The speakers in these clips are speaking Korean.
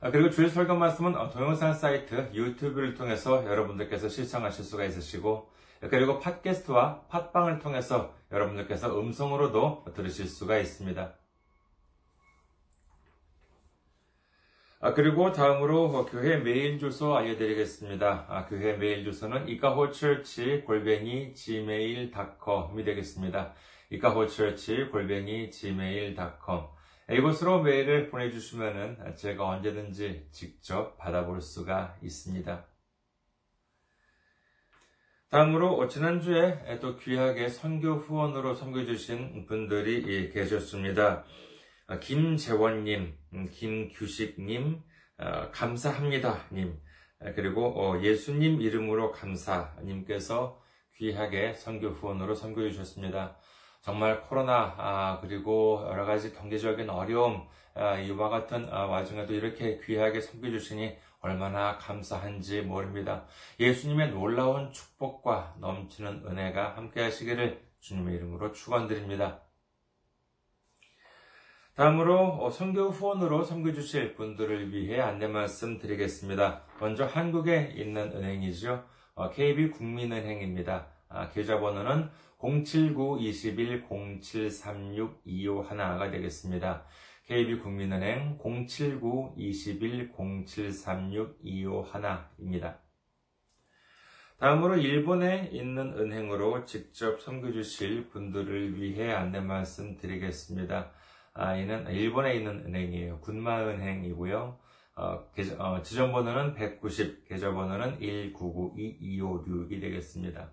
그리고 주일 설교 말씀은 동영상 사이트 유튜브를 통해서 여러분들께서 시청하실 수가 있으시고, 그리고 팟캐스트와 팟빵을 통해서 여러분들께서 음성으로도 들으실 수가 있습니다. 아, 그리고 다음으로 교회 메일 주소 알려드리겠습니다. 아, 교회 메일 주소는 이카호처치 골뱅이 gmail.com이 되겠습니다. 이카호처치 골뱅이 gmail.com 이곳으로 메일을 보내주시면 제가 언제든지 직접 받아볼 수가 있습니다. 다음으로 지난주에 또 귀하게 선교 후원으로 섬겨주신 분들이 계셨습니다. 김재원님, 김규식님, 감사합니다님, 그리고 예수님 이름으로 감사님께서 귀하게 선교 후원으로 섬겨 주셨습니다. 정말 코로나 그리고 여러 가지 경제적인 어려움 이와 같은 와중에도 이렇게 귀하게 섬겨 주시니 얼마나 감사한지 모릅니다. 예수님의 놀라운 축복과 넘치는 은혜가 함께 하시기를 주님의 이름으로 축원드립니다. 다음으로 선교 후원으로 섬겨주실 분들을 위해 안내 말씀 드리겠습니다. 먼저 한국에 있는 은행이죠. KB 국민은행입니다. 계좌번호는 079-21-0736-251가 되겠습니다. KB 국민은행 079-21-0736-251입니다. 다음으로 일본에 있는 은행으로 직접 섬겨주실 분들을 위해 안내 말씀 드리겠습니다. 아, 이는 일본에 있는 은행이에요. 군마은행이고요. 어, 계좌, 어, 지점번호는 190, 계좌번호는 1992256이 되겠습니다.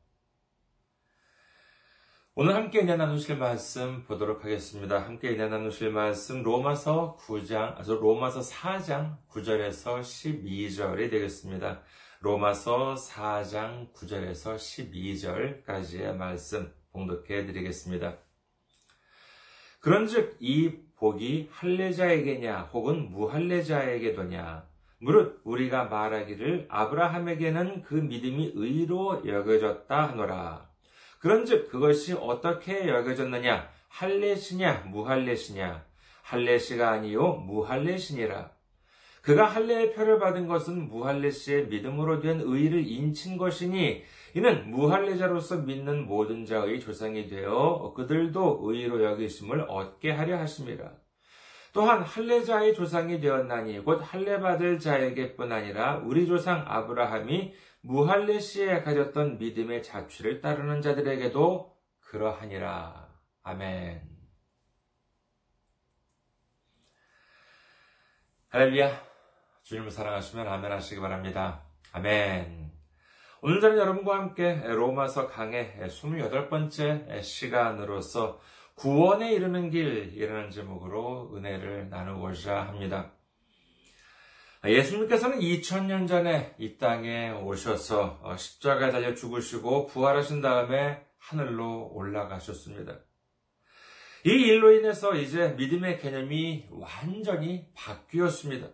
오늘 함께 은혜 나누실 말씀 보도록 하겠습니다. 함께 은혜 나누실 말씀 로마서 9장, 아, 로마서 4장 9절에서 12절이 되겠습니다. 로마서 4장 9절에서 12절까지의 말씀 봉독해 드리겠습니다. 그런즉 이 복이 할례자에게냐 혹은 무할례자에게도냐 무릇 우리가 말하기를 아브라함에게는 그 믿음이 의로 여겨졌다 하노라. 그런즉 그것이 어떻게 여겨졌느냐? 할례시냐 무할례시냐? 할례시가 아니요 무할례시니라. 그가 할례의 표를 받은 것은 무할례시의 믿음으로 된 의를 인친 것이니 이는 무할례자로서 믿는 모든 자의 조상이 되어 그들도 의로 여기심을 얻게 하려 하심이라. 또한 할례자의 조상이 되었나니 곧 할례 받을 자에게뿐 아니라 우리 조상 아브라함이 무할례 시에 가졌던 믿음의 자취를 따르는 자들에게도 그러하니라. 아멘. 할렐루야. 주님을 사랑하시면 아멘 하시기 바랍니다. 아멘. 오늘 저는 여러분과 함께 로마서 강의 28번째 시간으로서 구원에 이르는 길이라는 제목으로 은혜를 나누고자 합니다. 예수님께서는 2000년 전에 이 땅에 오셔서 십자가에 달려 죽으시고 부활하신 다음에 하늘로 올라가셨습니다. 이 일로 인해서 이제 믿음의 개념이 완전히 바뀌었습니다.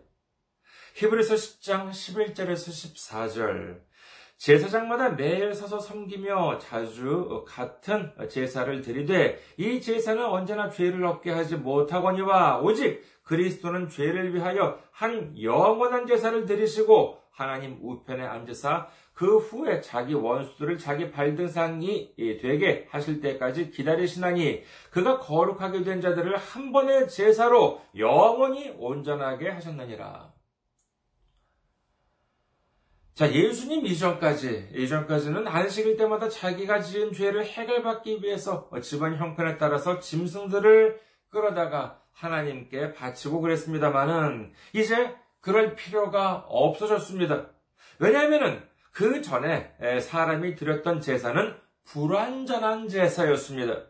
히브리서 10장 11절에서 14절 제사장마다 매일 서서 섬기며 자주 같은 제사를 드리되 이 제사는 언제나 죄를 없게 하지 못하거니와 오직 그리스도는 죄를 위하여 한 영원한 제사를 드리시고 하나님 우편에 앉으사 그 후에 자기 원수들을 자기 발등상이 되게 하실 때까지 기다리시나니 그가 거룩하게 된 자들을 한 번의 제사로 영원히 온전하게 하셨느니라. 자, 예수님 이전까지, 이전까지는 안식일 때마다 자기가 지은 죄를 해결받기 위해서 집안 형편에 따라서 짐승들을 끌어다가 하나님께 바치고 그랬습니다만은, 이제 그럴 필요가 없어졌습니다. 왜냐하면은 그 전에 사람이 드렸던 제사는 불완전한 제사였습니다.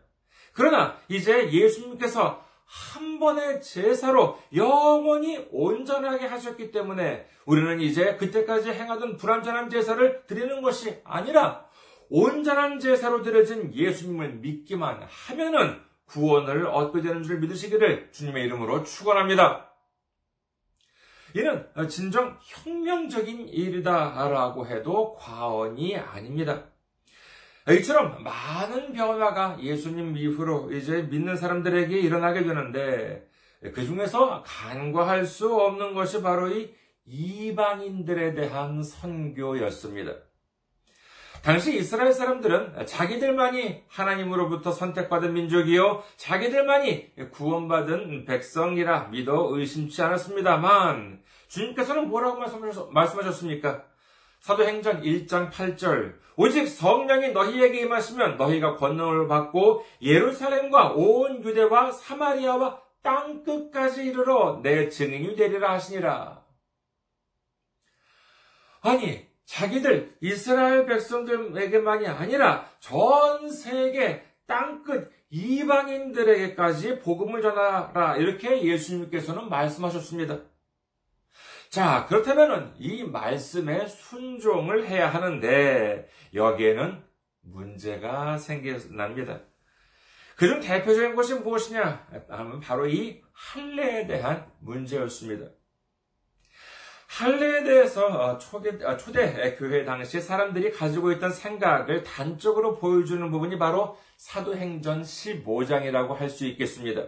그러나 이제 예수님께서 한 번의 제사로 영원히 온전하게 하셨기 때문에 우리는 이제 그때까지 행하던 불완전한 제사를 드리는 것이 아니라 온전한 제사로 드려진 예수님을 믿기만 하면은 구원을 얻게 되는 줄 믿으시기를 주님의 이름으로 축원합니다. 이는 진정 혁명적인 일이다라고 해도 과언이 아닙니다. 이처럼 많은 변화가 예수님 이후로 이제 믿는 사람들에게 일어나게 되는데 그 중에서 간과할 수 없는 것이 바로 이 이방인들에 대한 선교였습니다. 당시 이스라엘 사람들은 자기들만이 하나님으로부터 선택받은 민족이요, 자기들만이 구원받은 백성이라 믿어 의심치 않았습니다만, 주님께서는 뭐라고 말씀하셨습니까? 사도행전 1장 8절 오직 성령이 너희에게 임하시면 너희가 권능을 받고 예루살렘과 온 유대와 사마리아와 땅 끝까지 이르러 내 증인이 되리라 하시니라. 아니 자기들 이스라엘 백성들에게만이 아니라 전 세계 땅끝 이방인들에게까지 복음을 전하라 이렇게 예수님께서는 말씀하셨습니다. 자, 그렇다면 이 말씀에 순종을 해야 하는데 여기에는 문제가 생겨납니다. 그중 대표적인 것이 무엇이냐 하면 바로 이 할례에 대한 문제였습니다. 할례에 대해서 어, 초대, 어, 초대 교회 당시 사람들이 가지고 있던 생각을 단적으로 보여주는 부분이 바로 사도행전 15장이라고 할 수 있겠습니다.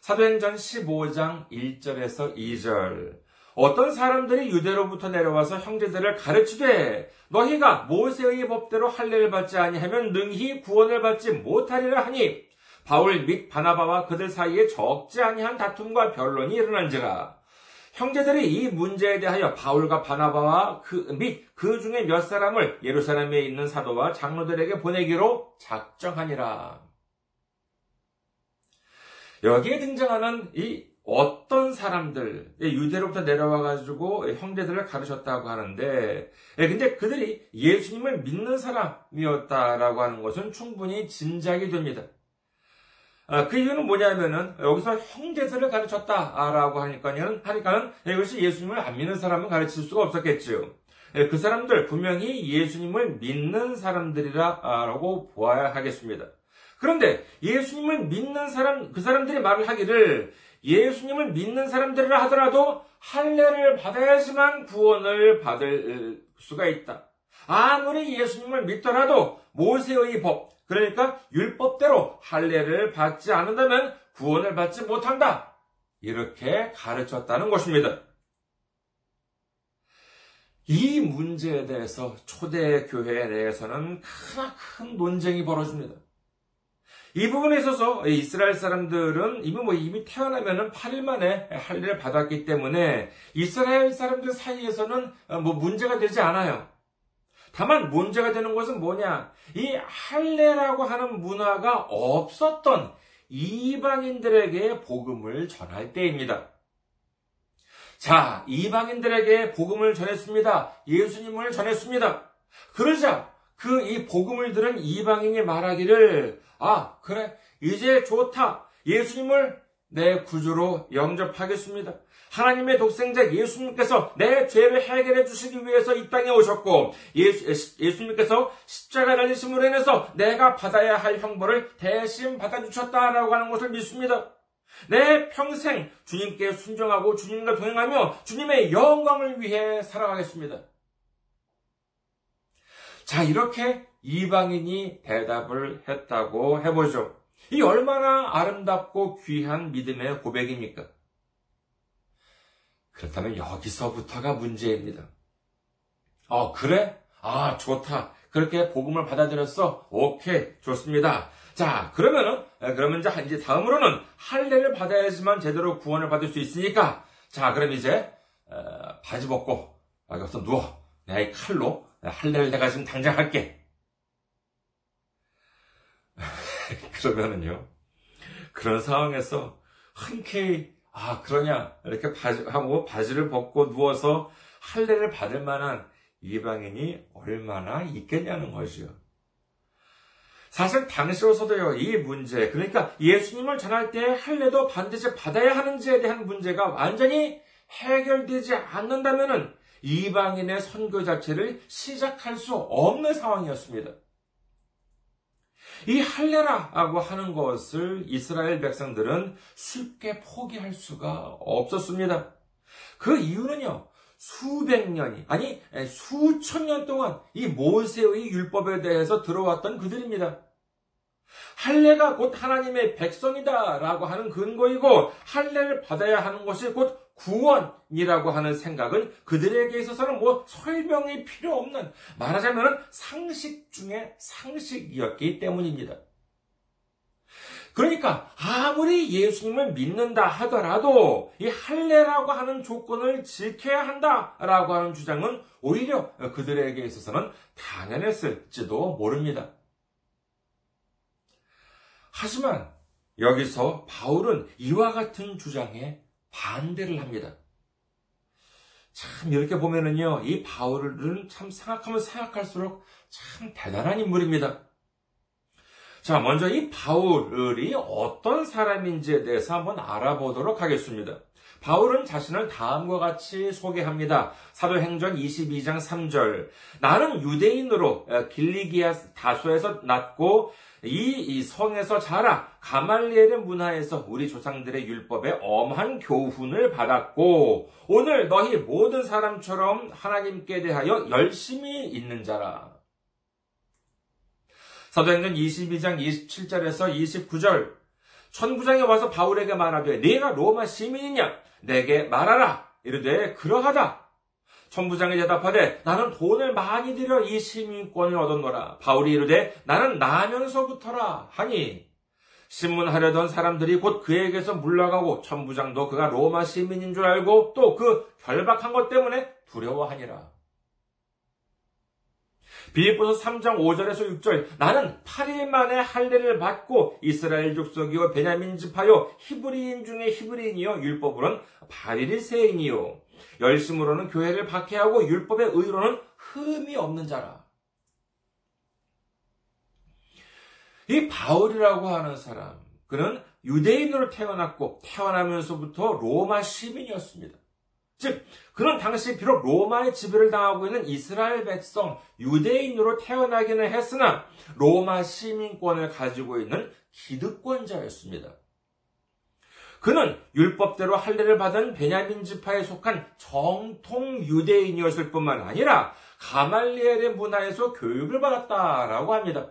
사도행전 15장 1절에서 2절. 어떤 사람들이 유대로부터 내려와서 형제들을 가르치되 너희가 모세의 법대로 할례를 받지 아니하면 능히 구원을 받지 못하리라 하니 바울 및 바나바와 그들 사이에 적지 아니한 다툼과 변론이 일어난지라 형제들이 이 문제에 대하여 바울과 바나바와 그 및 그 중에 몇 사람을 예루살렘에 있는 사도와 장로들에게 보내기로 작정하니라. 여기에 등장하는 이 어떤 사람들, 유대로부터 내려와가지고 형제들을 가르쳤다고 하는데, 예, 근데 그들이 예수님을 믿는 사람이었다라고 하는 것은 충분히 짐작이 됩니다. 아, 그 이유는 뭐냐면은, 여기서 형제들을 가르쳤다라고 하니까는, 하니까는 이것이 예수님을 안 믿는 사람은 가르칠 수가 없었겠지요. 예, 그 사람들 분명히 예수님을 믿는 사람들이라고 보아야 하겠습니다. 그런데 예수님을 믿는 사람, 그 사람들이 말을 하기를 예수님을 믿는 사람들이라 하더라도 할례를 받아야지만 구원을 받을 수가 있다. 아무리 예수님을 믿더라도 모세의 법, 그러니까 율법대로 할례를 받지 않는다면 구원을 받지 못한다. 이렇게 가르쳤다는 것입니다. 이 문제에 대해서 초대 교회 내에서는 크나큰 논쟁이 벌어집니다. 이 부분에 있어서 이스라엘 사람들은 이미 뭐 이미 태어나면은 8일 만에 할례를 받았기 때문에 이스라엘 사람들 사이에서는 뭐 문제가 되지 않아요. 다만 문제가 되는 것은 뭐냐? 이 할례라고 하는 문화가 없었던 이방인들에게 복음을 전할 때입니다. 자, 이방인들에게 복음을 전했습니다. 예수님을 전했습니다. 그러자 그 이 복음을 들은 이방인이 말하기를 아, 그래. 이제 좋다. 예수님을 내 구주로 영접하겠습니다. 하나님의 독생자 예수님께서 내 죄를 해결해 주시기 위해서 이 땅에 오셨고 예수, 예수 님께서 십자가 달리심으로 인해서 내가 받아야 할 형벌을 대신 받아주셨다라고 하는 것을 믿습니다. 내 평생 주님께 순종하고 주님과 동행하며 주님의 영광을 위해 살아가겠습니다. 자, 이렇게 이방인이 대답을 했다고 해보죠. 이 얼마나 아름답고 귀한 믿음의 고백입니까? 그렇다면 여기서부터가 문제입니다. 어, 그래? 아, 좋다. 그렇게 복음을 받아들였어? 오케이, 좋습니다. 자, 그러면은, 그러면 이제 다음으로는 할례를 받아야지만 제대로 구원을 받을 수 있으니까, 자, 그럼 이제, 바지 벗고, 여기서 누워. 내가 이 칼로 할례를 내가 지금 당장 할게. 그러면은요, 그런 상황에서 흔쾌히, 아, 그러냐, 이렇게 바지, 하고 바지를 벗고 누워서 할례를 받을 만한 이방인이 얼마나 있겠냐는 것이요. 사실 당시로서도요, 이 문제, 그러니까 예수님을 전할 때 할례도 반드시 받아야 하는지에 대한 문제가 완전히 해결되지 않는다면은 이방인의 선교 자체를 시작할 수 없는 상황이었습니다. 이 할례라고 하는 것을 이스라엘 백성들은 쉽게 포기할 수가 없었습니다. 그 이유는요, 수백 년이, 아니, 수천 년 동안 이 모세의 율법에 대해서 들어왔던 그들입니다. 할례가 곧 하나님의 백성이다라고 하는 근거이고 할례를 받아야 하는 것이 곧 구원이라고 하는 생각은 그들에게 있어서는 뭐 설명이 필요 없는 말하자면 상식 중에 상식이었기 때문입니다. 그러니까 아무리 예수님을 믿는다 하더라도 이 할례라고 하는 조건을 지켜야 한다라고 하는 주장은 오히려 그들에게 있어서는 당연했을지도 모릅니다. 하지만 여기서 바울은 이와 같은 주장에 반대를 합니다. 참 이렇게 보면은요, 이 바울은 참 생각하면 생각할수록 참 대단한 인물입니다. 자, 먼저 이 바울이 어떤 사람인지에 대해서 한번 알아보도록 하겠습니다. 바울은 자신을 다음과 같이 소개합니다. 사도행전 22장 3절. 나는 유대인으로 길리기아 다소에서 났고 이, 이 성에서 자라 가말리엘의 문화에서 우리 조상들의 율법에 엄한 교훈을 받았고 오늘 너희 모든 사람처럼 하나님께 대하여 열심히 있는 자라. 사도행전 22장 27절에서 29절 천부장이 와서 바울에게 말하되 네가 로마 시민이냐 내게 말하라 이르되 그러하다 천부장이 대답하되 나는 돈을 많이 들여 이 시민권을 얻었노라. 바울이 이르되 나는 나면서부터라 하니 신문하려던 사람들이 곧 그에게서 물러가고 천부장도 그가 로마 시민인 줄 알고 또 그 결박한 것 때문에 두려워하니라. 빌립보서 3장 5절에서 6절 나는 8일 만에 할례를 받고 이스라엘 족속이요 베냐민 집하여 히브리인 중에 히브리인이요 율법으로는 바리리 세인이요 열심으로는 교회를 박해하고 율법의 의로는 흠이 없는 자라. 이 바울이라고 하는 사람, 그는 유대인으로 태어났고 태어나면서부터 로마 시민이었습니다. 즉, 그는 당시 비록 로마의 지배를 당하고 있는 이스라엘 백성, 유대인으로 태어나기는 했으나 로마 시민권을 가지고 있는 기득권자였습니다. 그는 율법대로 할례를 받은 베냐민 지파에 속한 정통 유대인이었을 뿐만 아니라 가말리엘의 문화에서 교육을 받았다라고 합니다.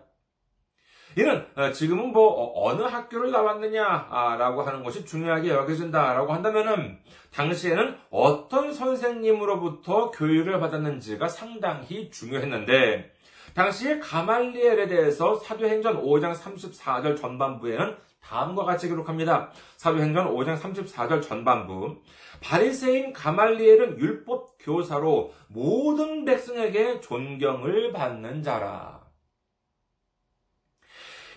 이는 어, 지금은 뭐 어, 어느 학교를 나왔느냐라고 하는 것이 중요하게 여겨진다라고 한다면은 당시에는 어떤 선생님으로부터 교육을 받았는지가 상당히 중요했는데 당시에 가말리엘에 대해서 사도행전 5장 34절 전반부에는 다음과 같이 기록합니다. 사도행전 5장 34절 전반부. 바리새인 가말리엘은 율법 교사로 모든 백성에게 존경을 받는 자라.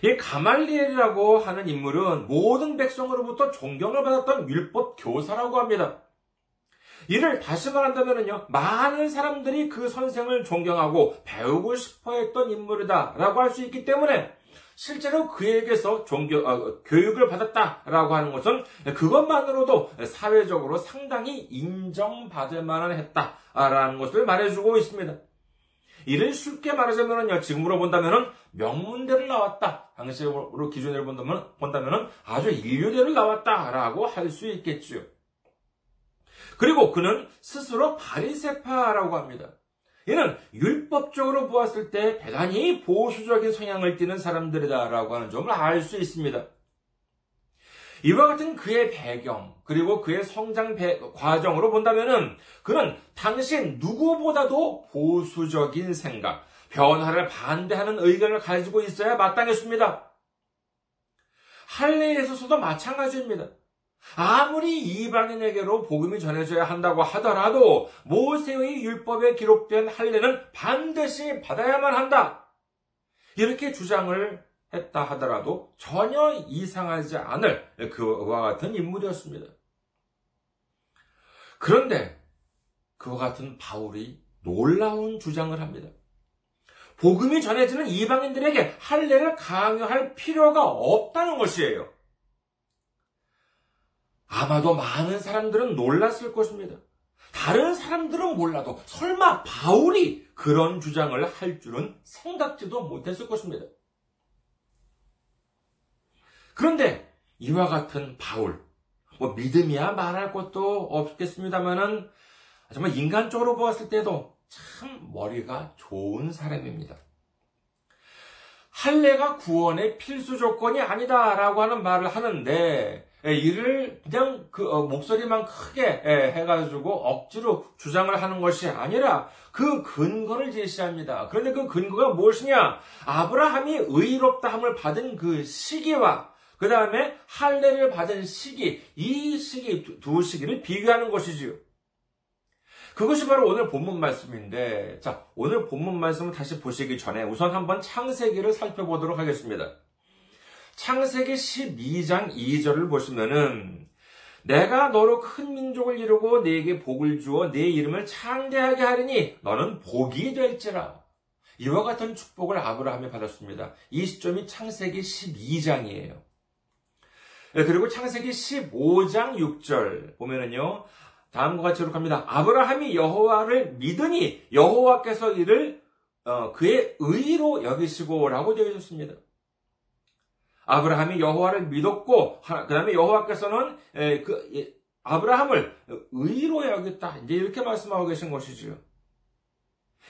이 가말리엘이라고 하는 인물은 모든 백성으로부터 존경을 받았던 율법 교사라고 합니다. 이를 다시 말한다면요, 많은 사람들이 그 선생을 존경하고 배우고 싶어 했던 인물이다라고 할 수 있기 때문에 실제로 그에게서 종교, 어, 교육을 받았다라고 하는 것은 그것만으로도 사회적으로 상당히 인정받을 만한 했다라는 것을 말해주고 있습니다. 이를 쉽게 말하자면요, 지금으로 본다면은 명문대를 나왔다. 당시로 기준으로 본다면, 본다면은 아주 인류대를 나왔다라고 할 수 있겠지요. 그리고 그는 스스로 바리세파라고 합니다. 이는 율법적으로 보았을 때 대단히 보수적인 성향을 띠는 사람들이다라고 하는 점을 알 수 있습니다. 이와 같은 그의 배경, 그리고 그의 성장 배, 과정으로 본다면은 그는 당시 누구보다도 보수적인 생각, 변화를 반대하는 의견을 가지고 있어야 마땅했습니다. 할례에 있어서도 마찬가지입니다. 아무리 이방인에게로 복음이 전해져야 한다고 하더라도 모세의 율법에 기록된 할례는 반드시 받아야만 한다. 이렇게 주장을 했다 하더라도 전혀 이상하지 않을 그와 같은 인물이었습니다. 그런데 그와 같은 바울이 놀라운 주장을 합니다. 복음이 전해지는 이방인들에게 할례를 강요할 필요가 없다는 것이에요. 아마도 많은 사람들은 놀랐을 것입니다. 다른 사람들은 몰라도 설마 바울이 그런 주장을 할 줄은 생각지도 못했을 것입니다. 그런데 이와 같은 바울, 뭐 믿음이야 말할 것도 없겠습니다만은 정말 인간적으로 보았을 때도 참 머리가 좋은 사람입니다. 할례가 구원의 필수 조건이 아니다라고 하는 말을 하는데 예, 이를 그냥 그 어, 목소리만 크게 예, 해가지고 억지로 주장을 하는 것이 아니라 그 근거를 제시합니다. 그런데 그 근거가 무엇이냐? 아브라함이 의롭다함을 받은 그 시기와 그 다음에 할례를 받은 시기, 이 시기 두 시기를 비교하는 것이지요. 그것이 바로 오늘 본문 말씀인데, 자, 오늘 본문 말씀을 다시 보시기 전에 우선 한번 창세기를 살펴보도록 하겠습니다. 창세기 12장 2절을 보시면은 내가 너로 큰 민족을 이루고 네게 복을 주어 네 이름을 창대하게 하리니 너는 복이 될지라. 이와 같은 축복을 아브라함이 받았습니다. 이 시점이 창세기 12장이에요. 그리고 창세기 15장 6절 보면은요. 다음과 같이 기록합니다. 아브라함이 여호와를 믿으니 여호와께서 이를 어, 그의 의로 여기시고라고 되어 있습니다. 아브라함이 여호와를 믿었고 그 다음에 여호와께서는 그 아브라함을 의로 여겼다. 이제 이렇게 말씀하고 계신 것이지요.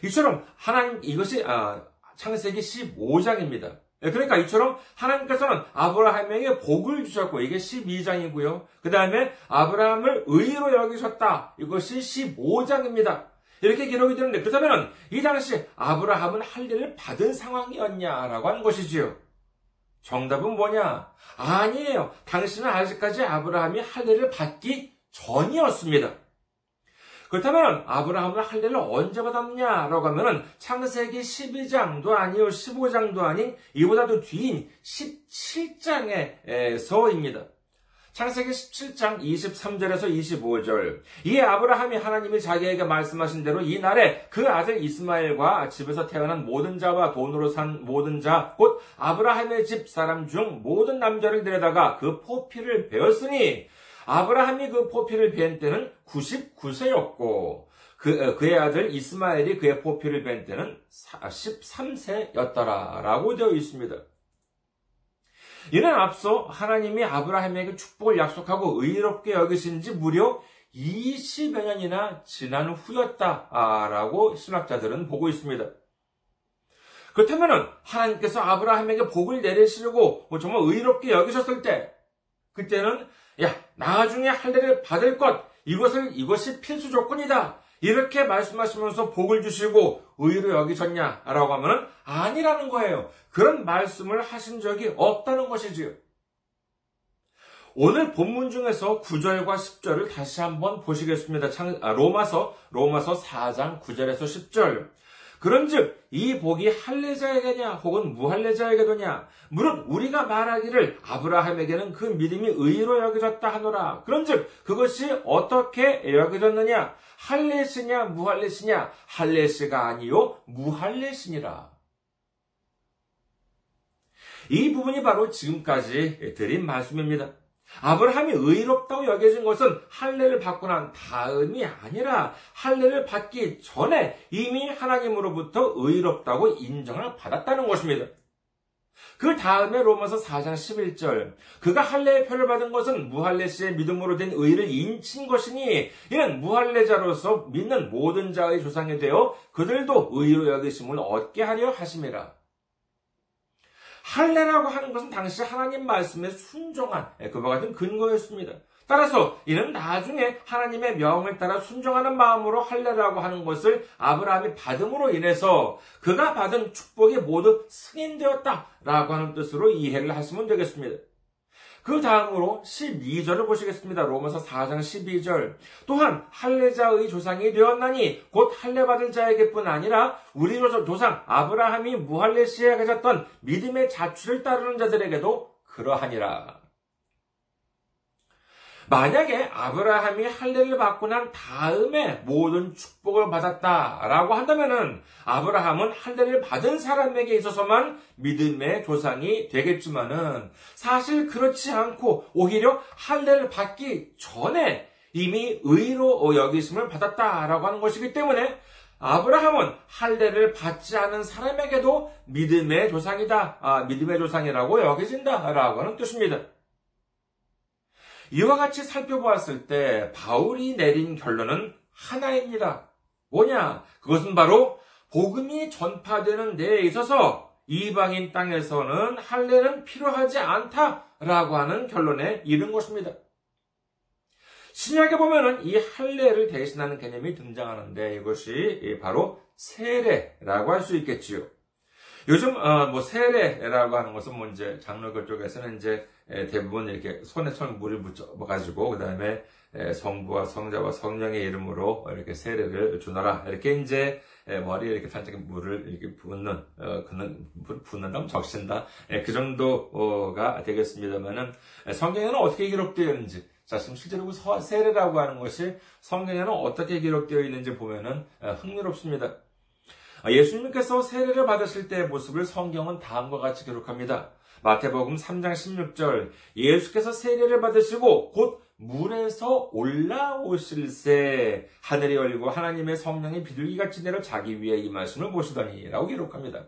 이처럼 하나님 이것이 아, 창세기 15장입니다. 그러니까 이처럼 하나님께서는 아브라함에게 복을 주셨고 이게 12장이고요. 그 다음에 아브라함을 의로 여기셨다. 이것이 15장입니다. 이렇게 기록이 되는데 그렇다면 이 당시 아브라함은 할 일을 받은 상황이었냐라고 하는 것이지요. 정답은 뭐냐? 아니에요. 당신은 아직까지 아브라함이 할례를 받기 전이었습니다. 그렇다면 아브라함은 할례를 언제 받았냐라고 하면은 창세기 12장도 아니요 15장도 아닌 이보다도 뒤인 17장에서입니다. 창세기 17장 23절에서 25절. 이 아브라함이 하나님이 자기에게 말씀하신 대로 이 날에 그 아들 이스마엘과 집에서 태어난 모든 자와 돈으로 산 모든 자, 곧 아브라함의 집 사람 중 모든 남자를 데려다가 그 포피를 베었으니 아브라함이 그 포피를 벤 때는 99세였고 그, 어, 그의 아들 이스마엘이 그의 포피를 벤 때는 13세였더라. 라고 되어 있습니다. 이는 앞서 하나님이 아브라함에게 축복을 약속하고 의롭게 여기신 지 무려 20여 년이나 지난 후였다라고 신학자들은 보고 있습니다. 그렇다면 하나님께서 아브라함에게 복을 내리시려고 뭐 정말 의롭게 여기셨을 때 그때는 야 나중에 할례를 받을 것 이것을 이것이 필수 조건이다. 이렇게 말씀하시면서 복을 주시고 의로 여기셨냐라고 하면 아니라는 거예요. 그런 말씀을 하신 적이 없다는 것이지요. 오늘 본문 중에서 9절과 10절을 다시 한번 보시겠습니다. 아, 로마서, 로마서 4장 9절에서 10절. 그런즉 이 복이 할례자에게냐 혹은 무할례자에게도냐? 무릇 우리가 말하기를 아브라함에게는 그 믿음이 의로 여겨졌다 하노라. 그런즉 그것이 어떻게 여겨졌느냐? 할례시냐 무할례시냐? 할례시가 아니요 무할례시니라. 이 부분이 바로 지금까지 드린 말씀입니다. 아브라함이 의롭다고 여겨진 것은 할례를 받고 난 다음이 아니라 할례를 받기 전에 이미 하나님으로부터 의롭다고 인정을 받았다는 것입니다. 그 다음에 로마서 4장 11절 그가 할례의 표를 받은 것은 무할례시의 믿음으로 된 의를 인친 것이니 이는 무할례자로서 믿는 모든 자의 조상이 되어 그들도 의로 여기심을 얻게 하려 하심이라. 할례라고 하는 것은 당시 하나님 말씀에 순종한 예, 그와 같은 근거였습니다. 따라서 이는 나중에 하나님의 명을 따라 순종하는 마음으로 할례라고 하는 것을 아브라함이 받음으로 인해서 그가 받은 축복이 모두 승인되었다라고 하는 뜻으로 이해를 하시면 되겠습니다. 그 다음으로 12절을 보시겠습니다. 로마서 4장 12절. 또한 할례자의 조상이 되었나니 곧 할례 받을 자에게뿐 아니라 우리 조상 아브라함이 무할례 시에 가졌던 믿음의 자취를 따르는 자들에게도 그러하니라. 만약에 아브라함이 할례를 받고 난 다음에 모든 축복을 받았다라고 한다면은 아브라함은 할례를 받은 사람에게 있어서만 믿음의 조상이 되겠지만은 사실 그렇지 않고 오히려 할례를 받기 전에 이미 의로 여기심을 받았다라고 하는 것이기 때문에 아브라함은 할례를 받지 않은 사람에게도 믿음의 조상이다, 아, 믿음의 조상이라고 여겨진다라고 하는 뜻입니다. 이와 같이 살펴보았을 때 바울이 내린 결론은 하나입니다. 뭐냐? 그것은 바로 복음이 전파되는 데에 있어서 이방인 땅에서는 할례는 필요하지 않다라고 하는 결론에 이른 것입니다. 신약에 보면은 이 할례를 대신하는 개념이 등장하는데 이것이 바로 세례라고 할 수 있겠지요. 요즘 어, 뭐 세례라고 하는 것은 뭐 이제 장로교 쪽에서는 이제 대부분 이렇게 손에 손 물을 묻혀 가지고 그 다음에 성부와 성자와 성령의 이름으로 이렇게 세례를 주너라. 이렇게 이제 머리에 이렇게 살짝 물을 이렇게 붓는 어, 그는 붓는다 적신다. 그 정도가 되겠습니다만은 성경에는 어떻게 기록되어 있는지. 자, 지금 실제로 그 세례라고 하는 것이 성경에는 어떻게 기록되어 있는지 보면은 흥미롭습니다. 아, 예수님께서 세례를 받으실 때의 모습을 성경은 다음과 같이 기록합니다. 마태복음 3장 16절 예수께서 세례를 받으시고 곧 물에서 올라오실새 하늘이 열리고 하나님의 성령이 비둘기같이 내려 자기 위에 임하심을 보시더니 라고 기록합니다.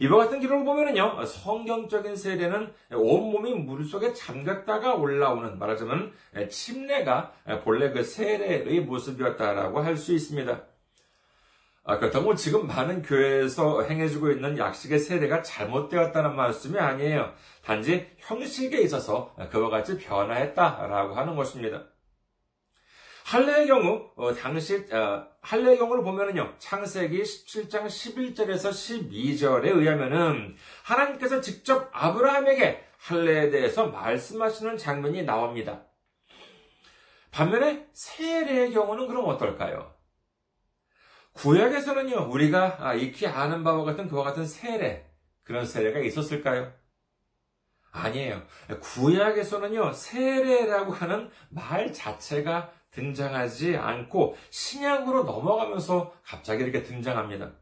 이와 같은 기록을 보면은요, 성경적인 세례는 온몸이 물 속에 잠겼다가 올라오는, 말하자면 침례가 본래 그 세례의 모습이었다라고 할 수 있습니다. 아, 그렇다고 지금 많은 교회에서 행해지고 있는 약식의 세례가 잘못되었다는 말씀이 아니에요. 단지 형식에 있어서 그와 같이 변화했다라고 하는 것입니다. 할례의 경우 어, 당시 어, 할례의 경우를 보면은요 창세기 17장 11절에서 12절에 의하면은 하나님께서 직접 아브라함에게 할례에 대해서 말씀하시는 장면이 나옵니다. 반면에 세례의 경우는 그럼 어떨까요? 구약에서는요, 우리가 아, 익히 아는 바와 같은 그와 같은 세례, 그런 세례가 있었을까요? 아니에요. 구약에서는요, 세례라고 하는 말 자체가 등장하지 않고 신약으로 넘어가면서 갑자기 이렇게 등장합니다.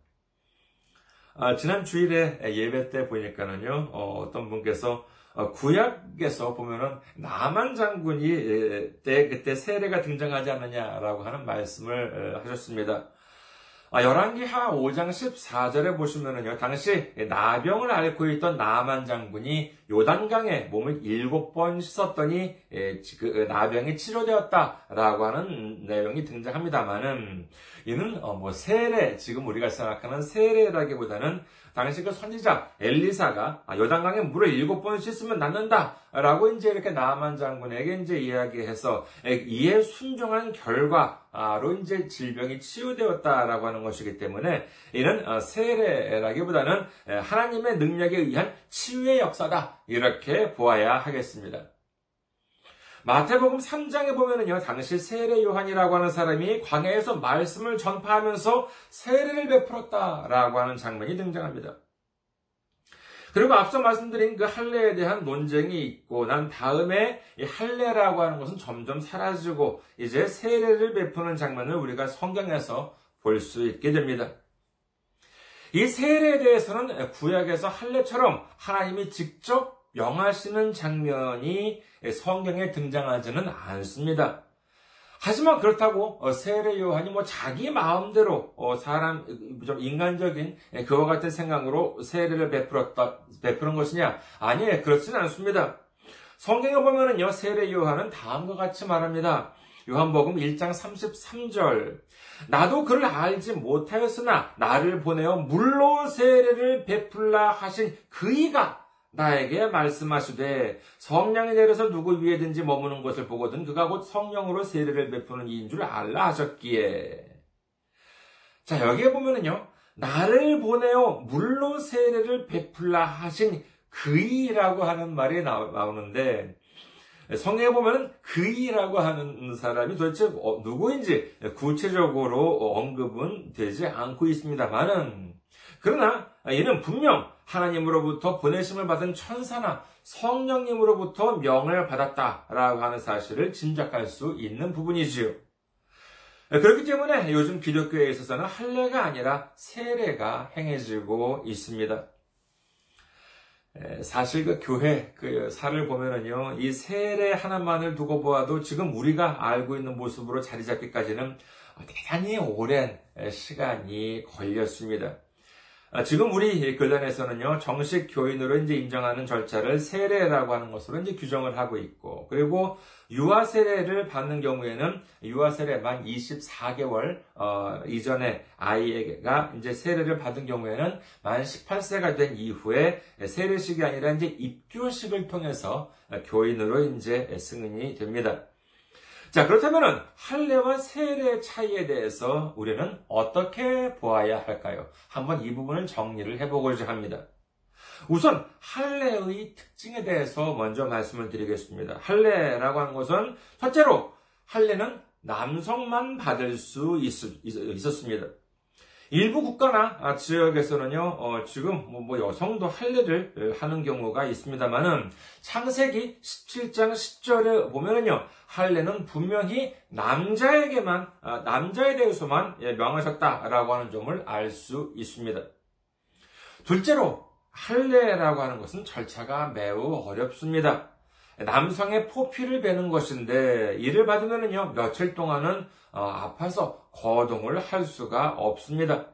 아, 지난 주일에 예배 때 보니까는요, 어, 떤 분께서 어, 구약에서 보면은 나만 장군이 때 그때 세례가 등장하지 않느냐라고 하는 말씀을 어, 하셨습니다. 아, 열왕기하 5장 14절에 보시면은요, 당시 나병을 앓고 있던 나만 장군이 요단강에 몸을 일곱 번 씻었더니 예, 그 나병이 치료되었다라고 하는 내용이 등장합니다만은 이는 어, 뭐 세례 지금 우리가 생각하는 세례라기보다는 당시 그 선지자 엘리사가 아, 요단강에 물을 일곱 번 씻으면 낫는다 라고 이제 이렇게 나만 장군에게 이제 이야기해서 이에 순종한 결과로 이제 질병이 치유되었다라고 하는 것이기 때문에 이는 어, 세례라기보다는 하나님의 능력에 의한 치유의 역사다 이렇게 보아야 하겠습니다. 마태복음 3장에 보면은요, 당시 세례 요한이라고 하는 사람이 광야에서 말씀을 전파하면서 세례를 베풀었다라고 하는 장면이 등장합니다. 그리고 앞서 말씀드린 그 할례에 대한 논쟁이 있고 난 다음에 이 할례라고 하는 것은 점점 사라지고 이제 세례를 베푸는 장면을 우리가 성경에서 볼 수 있게 됩니다. 이 세례에 대해서는 구약에서 할례처럼 하나님이 직접 명하시는 장면이 성경에 등장하지는 않습니다. 하지만 그렇다고 어, 세례 요한이 뭐 자기 마음대로 어, 사람 좀 인간적인 그와 같은 생각으로 세례를 베풀었다 베푸는 것이냐? 아니에요. 그렇지는 않습니다. 성경에 보면은요 세례 요한은 다음과 같이 말합니다. 요한복음 1장 33절. 나도 그를 알지 못하였으나 나를 보내어 물로 세례를 베풀라 하신 그이가 나에게 말씀하시되 성령이 내려서 누구 위에든지 머무는 것을 보거든 그가 곧 성령으로 세례를 베푸는 이인 줄 알라 하셨기에. 자 여기에 보면은요 나를 보내어 물로 세례를 베풀라 하신 그이라고 하는 말이 나오는데 성경에 보면 그이라고 하는 사람이 도대체 어, 누구인지 구체적으로 언급은 되지 않고 있습니다만은 그러나 이는 분명 하나님으로부터 보내심을 받은 천사나 성령님으로부터 명을 받았다라고 하는 사실을 짐작할 수 있는 부분이지요. 그렇기 때문에 요즘 기독교에 있어서는 할례가 아니라 세례가 행해지고 있습니다. 사실 그 교회 그 사를 보면은요 이 세례 하나만을 두고 보아도 지금 우리가 알고 있는 모습으로 자리 잡기까지는 대단히 오랜 시간이 걸렸습니다. 아, 지금 우리 근란에서는요, 정식 교인으로 이제 인정하는 절차를 세례라고 하는 것으로 이제 규정을 하고 있고, 그리고 유아 세례를 받는 경우에는 유아 세례 만 24개월 어, 이전에 아이가 이제 세례를 받은 경우에는 만 18세가 된 이후에 세례식이 아니라 이제 입교식을 통해서 교인으로 이제 승인이 됩니다. 자, 그렇다면 할례와 세례의 차이에 대해서 우리는 어떻게 보아야 할까요? 한번 이 부분을 정리를 해보고자 합니다. 우선 할례의 특징에 대해서 먼저 말씀을 드리겠습니다. 할례라고 하는 것은 첫째로 할례는 남성만 받을 수 있, 었습니다 일부 국가나 아, 지역에서는요, 어, 지금 뭐, 뭐, 여성도 할례를 하는 경우가 있습니다만은 창세기 17장 10절에 보면은요, 할례는 분명히 남자에게만 아, 남자에 대해서만 예, 명하셨다라고 하는 점을 알 수 있습니다. 둘째로 할례라고 하는 것은 절차가 매우 어렵습니다. 남성의 포피를 베는 것인데 이를 받으면요 며칠 동안은 어, 아파서 거동을 할 수가 없습니다.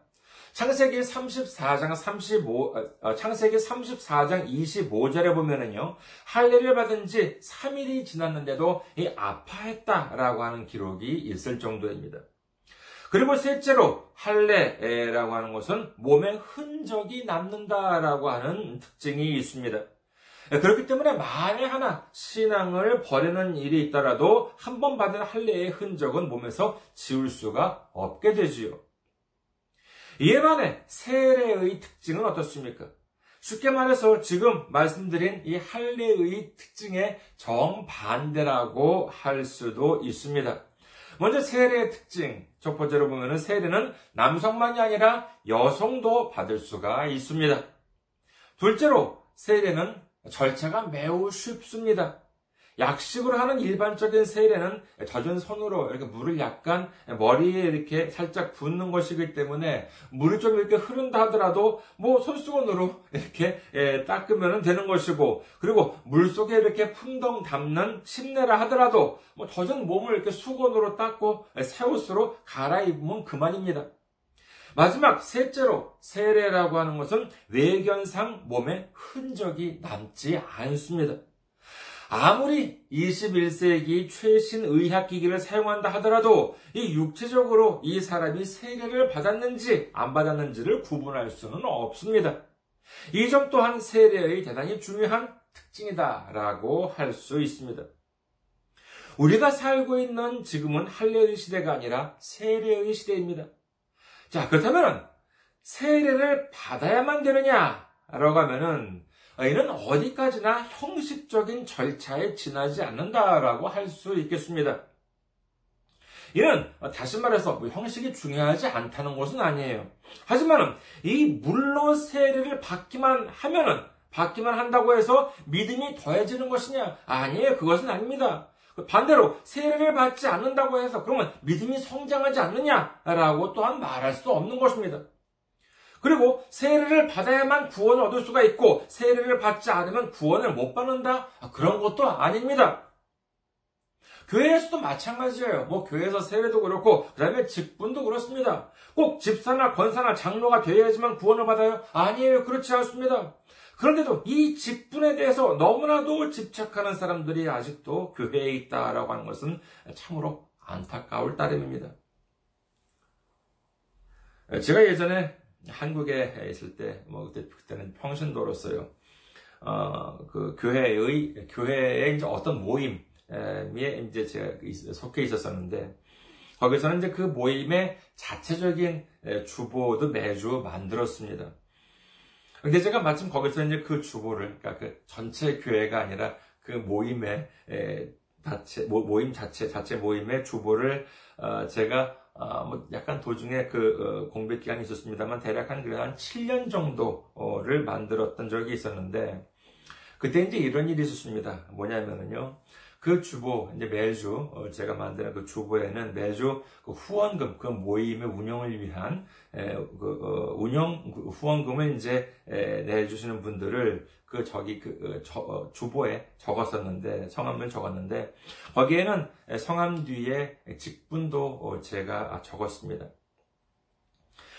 창세기 34장 35 어, 창세기 34장 25절에 보면은요 할례를 받은 지 3일이 지났는데도 이 아파했다라고 하는 기록이 있을 정도입니다. 그리고 셋째로 할례라고 하는 것은 몸에 흔적이 남는다라고 하는 특징이 있습니다. 그렇기 때문에 만에 하나 신앙을 버리는 일이 있더라도 한 번 받은 할례의 흔적은 몸에서 지울 수가 없게 되지요. 이에 반해 세례의 특징은 어떻습니까? 쉽게 말해서 지금 말씀드린 이 할례의 특징의 정반대라고 할 수도 있습니다. 먼저 세례의 특징. 첫 번째로 보면 세례는 남성만이 아니라 여성도 받을 수가 있습니다. 둘째로 세례는 절차가 매우 쉽습니다. 약식으로 하는 일반적인 세례는 젖은 손으로 이렇게 물을 약간 머리에 이렇게 살짝 붓는 것이기 때문에 물이 좀 이렇게 흐른다 하더라도 뭐 손수건으로 이렇게 예, 닦으면 되는 것이고 그리고 물 속에 이렇게 풍덩 담는 침내라 하더라도 뭐 젖은 몸을 이렇게 수건으로 닦고 새 옷으로 갈아입으면 그만입니다. 마지막 셋째로 세례라고 하는 것은 외견상 몸에 흔적이 남지 않습니다. 아무리 21세기 최신 의학기기를 사용한다 하더라도 이 육체적으로 이 사람이 세례를 받았는지 안 받았는지를 구분할 수는 없습니다. 이 점 또한 세례의 대단히 중요한 특징이다라고 할 수 있습니다. 우리가 살고 있는 지금은 할례의 시대가 아니라 세례의 시대입니다. 자, 그렇다면 세례를 받아야만 되느냐 라고 하면은 이는 어디까지나 형식적인 절차에 지나지 않는다라고 할 수 있겠습니다. 이는 다시 말해서 뭐 형식이 중요하지 않다는 것은 아니에요. 하지만 이 물로 세례를 받기만 하면은 받기만 한다고 해서 믿음이 더해지는 것이냐? 아니에요. 그것은 아닙니다. 반대로 세례를 받지 않는다고 해서 그러면 믿음이 성장하지 않느냐라고 또한 말할 수 없는 것입니다. 그리고 세례를 받아야만 구원을 얻을 수가 있고 세례를 받지 않으면 구원을 못 받는다? 아, 그런 것도 아닙니다. 교회에서도 마찬가지예요. 뭐 교회에서 세례도 그렇고 그다음에 직분도 그렇습니다. 꼭 집사나 권사나 장로가 되어야지만 구원을 받아요? 아니에요. 그렇지 않습니다. 그런데도 이 직분에 대해서 너무나도 집착하는 사람들이 아직도 교회에 있다라고 하는 것은 참으로 안타까울 따름입니다. 제가 예전에 한국에 있을 때, 뭐, 그때, 그때는 평신도로서요. 어, 그, 교회의, 교회의 이제 어떤 모임에 이제 제가 속해 있었었는데, 거기서는 이제 그 모임의 자체적인 주보도 매주 만들었습니다. 근데 제가 마침 거기서 이제 그 주보를, 그러니까 그 전체 교회가 아니라 그 모임의 자체, 모 임 자체, 자체 모임의 주보를 어, 제가 어, 뭐 약간 도중에 그 어, 공백 기간이 있었습니다만 대략 한, 한 7년 정도를 만들었던 적이 있었는데 그때 이제 이런 일이 있었습니다. 뭐냐면은요. 그 주보, 이제 매주, 어, 제가 만드는 그 주보에는 매주 그 후원금, 그 모임의 운영을 위한, 그, 어, 운영, 그 후원금을 이제 내주시는 분들을 그 저기 그 저, 어, 주보에 적었었는데 성함을 적었는데 거기에는 성함 뒤에 직분도 제가 적었습니다.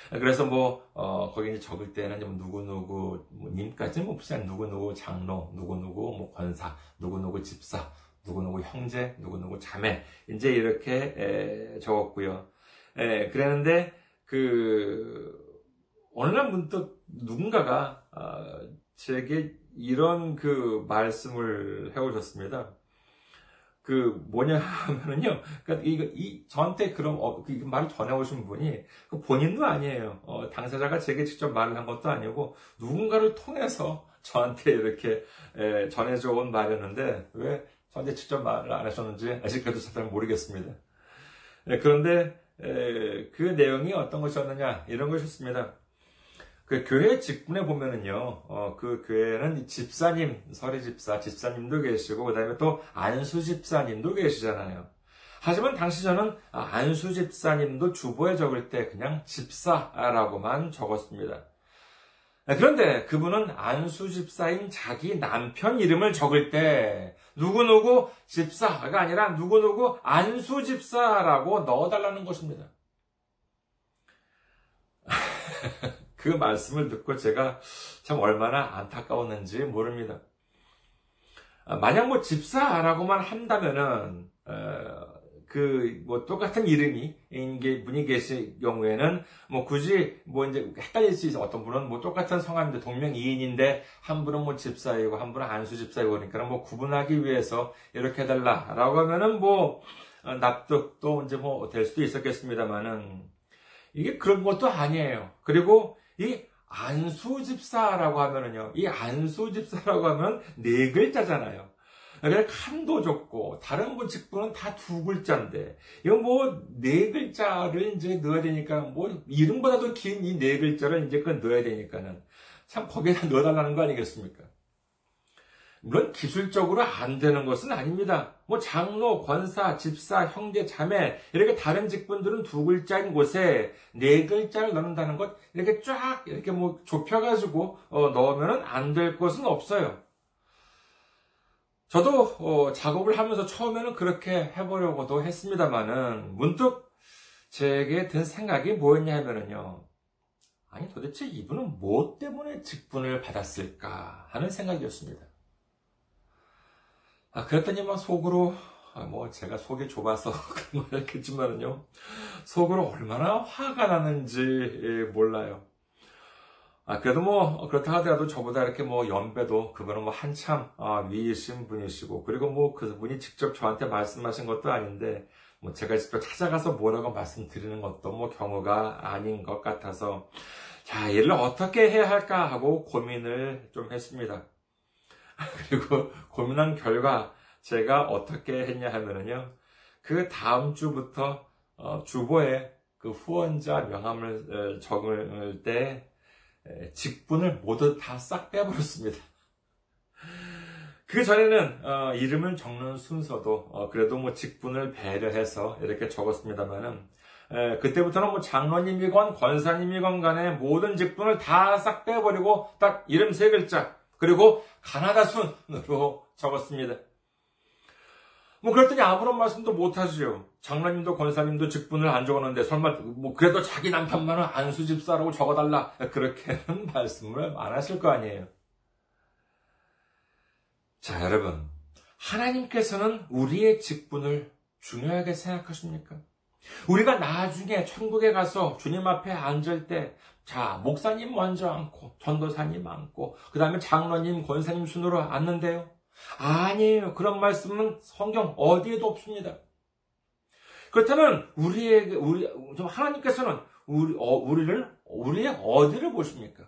그래서 뭐, 어, 거기 이제 적을 때는 뭐 누구누구, 뭐 님까지는 뭐, 비싼 누구누구 장로, 누구누구 뭐 권사, 누구누구 집사, 누구누구 형제, 누구누구 자매, 이제 이렇게 에, 적었고요. 에, 그랬는데, 그, 어느 날 문득 누군가가, 어, 제게 이런 그 말씀을 해오셨습니다. 그 뭐냐 하면은요, 그러니까 이거 이 저한테 그런 어, 그 말을 전해오신 분이 그 본인도 아니에요. 어, 당사자가 제게 직접 말을 한 것도 아니고 누군가를 통해서 저한테 이렇게 에, 전해져 온 말이었는데 왜 저한테 직접 말을 안 하셨는지 아직까지 잘 모르겠습니다. 에, 그런데 에, 그 내용이 어떤 것이었느냐 이런 것이었습니다. 그 교회 직분에 보면은요, 어, 그 교회는 집사님, 서리 집사, 집사님도 계시고, 그 다음에 또 안수 집사님도 계시잖아요. 하지만 당시 저는 안수 집사님도 주보에 적을 때 그냥 집사라고만 적었습니다. 그런데 그분은 안수 집사인 자기 남편 이름을 적을 때 누구누구 집사가 아니라 누구누구 안수 집사라고 넣어달라는 것입니다. 그 말씀을 듣고 제가 참 얼마나 안타까웠는지 모릅니다. 아, 만약 뭐 집사라고만 한다면은 그 뭐 똑같은 이름이 인 분이 계실 경우에는 뭐 굳이 뭐 이제 헷갈릴 수 있어 어떤 분은 뭐 똑같은 성함인데 동명이인인데 한 분은 뭐 집사이고 한 분은 안수 집사이고 그러니까 뭐 구분하기 위해서 이렇게 해달라라고 하면은 뭐 어, 납득도 이제 뭐 될 수도 있었겠습니다만은 이게 그런 것도 아니에요. 그리고 이 안수 집사라고 하면은요, 이 안수 집사라고 하면 네 글자잖아요. 그래 칸도 줬고 다른 분 직분은 다 두 글자인데 이거 뭐 네 글자를 이제 넣어야 되니까 뭐 이름보다도 긴 이 네 글자를 이제 그 넣어야 되니까는 참 거기에다 넣어달라는 거 아니겠습니까? 물론 기술적으로 안 되는 것은 아닙니다. 뭐 장로, 권사, 집사, 형제, 자매 이렇게 다른 직분들은 두 글자인 곳에 네 글자를 넣는다는 것 이렇게 쫙 이렇게 뭐 좁혀가지고 어, 넣으면 안 될 것은 없어요. 저도 어, 작업을 하면서 처음에는 그렇게 해보려고도 했습니다만은 문득 제게 든 생각이 뭐였냐 하면은요. 아니 도대체 이분은 무엇 때문에 직분을 받았을까 하는 생각이었습니다. 아, 그랬더니 막 속으로, 아, 뭐, 제가 속이 좁아서 그런 거였겠지만은요, 속으로 얼마나 화가 나는지 예, 몰라요. 아, 그래도 뭐, 그렇다 하더라도 저보다 이렇게 뭐, 연배도 그분은 뭐 한참, 아, 위이신 분이시고, 그리고 뭐, 그분이 직접 저한테 말씀하신 것도 아닌데, 뭐, 제가 직접 찾아가서 뭐라고 말씀드리는 것도 뭐, 경우가 아닌 것 같아서, 자, 이를 어떻게 해야 할까 하고 고민을 좀 했습니다. 그리고 고민한 결과 제가 어떻게 했냐 하면은요. 그 다음 주부터 어, 주보에 그 후원자 명함을 어, 적을 때 직분을 모두 다 싹 빼버렸습니다. 그 전에는 어, 이름을 적는 순서도 어, 그래도 뭐 직분을 배려 해서 이렇게 적었습니다만은 그때부터는 뭐 장로님이건 권사님이건 간에 모든 직분을 다 싹 빼버리고 딱 이름 세 글자 그리고 가나다 순으로 적었습니다. 뭐 그랬더니 아무런 말씀도 못 하시죠. 장로님도 권사님도 직분을 안 적었는데 설마 뭐 그래도 자기 남편만은 안수 집사라고 적어달라 그렇게는 말씀을 안 하실 거 아니에요. 자 여러분 하나님께서는 우리의 직분을 중요하게 생각하십니까? 우리가 나중에 천국에 가서 주님 앞에 앉을 때, 자, 목사님 먼저 앉고, 전도사님 앉고, 그 다음에 장로님, 권사님 순으로 앉는데요. 아니에요. 그런 말씀은 성경 어디에도 없습니다. 그렇다면, 우리에게, 우리, 하나님께서는 우리, 어, 우리를, 우리의 어디를 보십니까?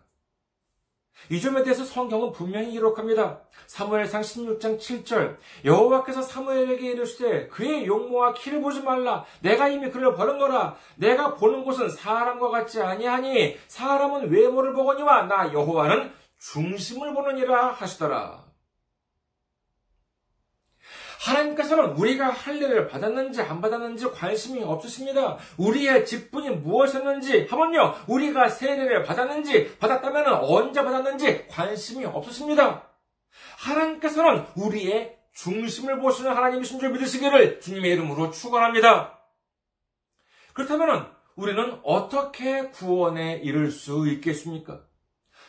이 점에 대해서 성경은 분명히 기록합니다. 사무엘상 16장 7절 여호와께서 사무엘에게 이르시되 그의 용모와 키를 보지 말라 내가 이미 그를 버렸노라 내가 보는 곳은 사람과 같지 아니하니 사람은 외모를 보거니와 나 여호와는 중심을 보느니라 하시더라. 하나님께서는 우리가 할례를 받았는지 안 받았는지 관심이 없으십니다. 우리의 직분이 무엇이었는지 하면요, 우리가 세례를 받았는지 받았다면 언제 받았는지 관심이 없으십니다. 하나님께서는 우리의 중심을 보시는 하나님이신 줄 믿으시기를 주님의 이름으로 축원합니다. 그렇다면 우리는 어떻게 구원에 이를 수 있겠습니까?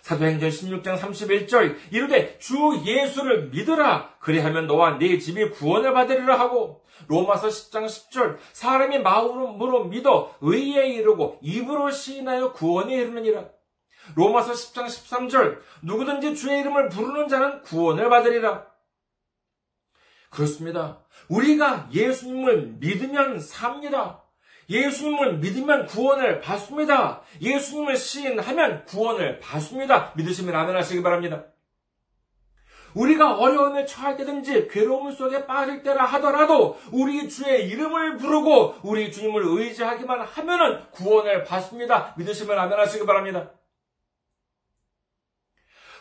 사도행전 16장 31절 이르되 주 예수를 믿으라 그리하면 너와 네 집이 구원을 받으리라 하고 로마서 10장 10절 사람이 마음으로 믿어 의에 이르고 입으로 시인하여 구원에 이르느니라 로마서 10장 13절 누구든지 주의 이름을 부르는 자는 구원을 받으리라 그렇습니다. 우리가 예수님을 믿으면 삽니다. 예수님을 믿으면 구원을 받습니다. 예수님을 시인하면 구원을 받습니다. 믿으시면 아멘 하시기 바랍니다. 우리가 어려움에 처할 때든지 괴로움 속에 빠질 때라 하더라도 우리 주의 이름을 부르고 우리 주님을 의지하기만 하면은 구원을 받습니다. 믿으시면 아멘 하시기 바랍니다.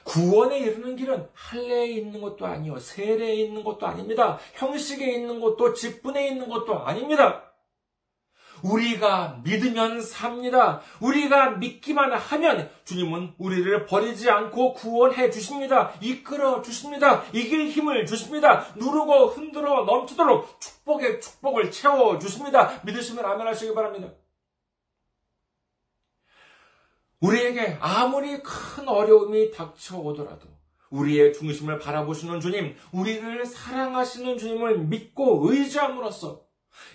구원에 이르는 길은 할례에 있는 것도 아니요 세례에 있는 것도 아닙니다. 형식에 있는 것도 직분에 있는 것도 아닙니다. 우리가 믿으면 삽니다. 우리가 믿기만 하면 주님은 우리를 버리지 않고 구원해 주십니다. 이끌어 주십니다. 이길 힘을 주십니다. 누르고 흔들어 넘치도록 축복의 축복을 채워 주십니다. 믿으시면 아멘 하시기 바랍니다. 우리에게 아무리 큰 어려움이 닥쳐오더라도 우리의 중심을 바라보시는 주님, 우리를 사랑하시는 주님을 믿고 의지함으로써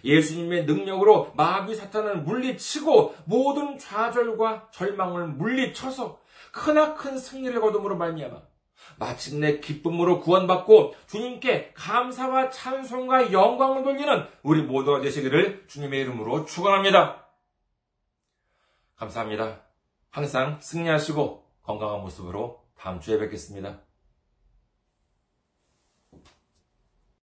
예수님의 능력으로 마귀 사탄을 물리치고 모든 좌절과 절망을 물리쳐서 크나큰 승리를 거둠으로 말미암아 마침내 기쁨으로 구원받고 주님께 감사와 찬송과 영광을 돌리는 우리 모두가 되시기를 주님의 이름으로 축원합니다. 감사합니다. 항상 승리하시고 건강한 모습으로 다음 주에 뵙겠습니다.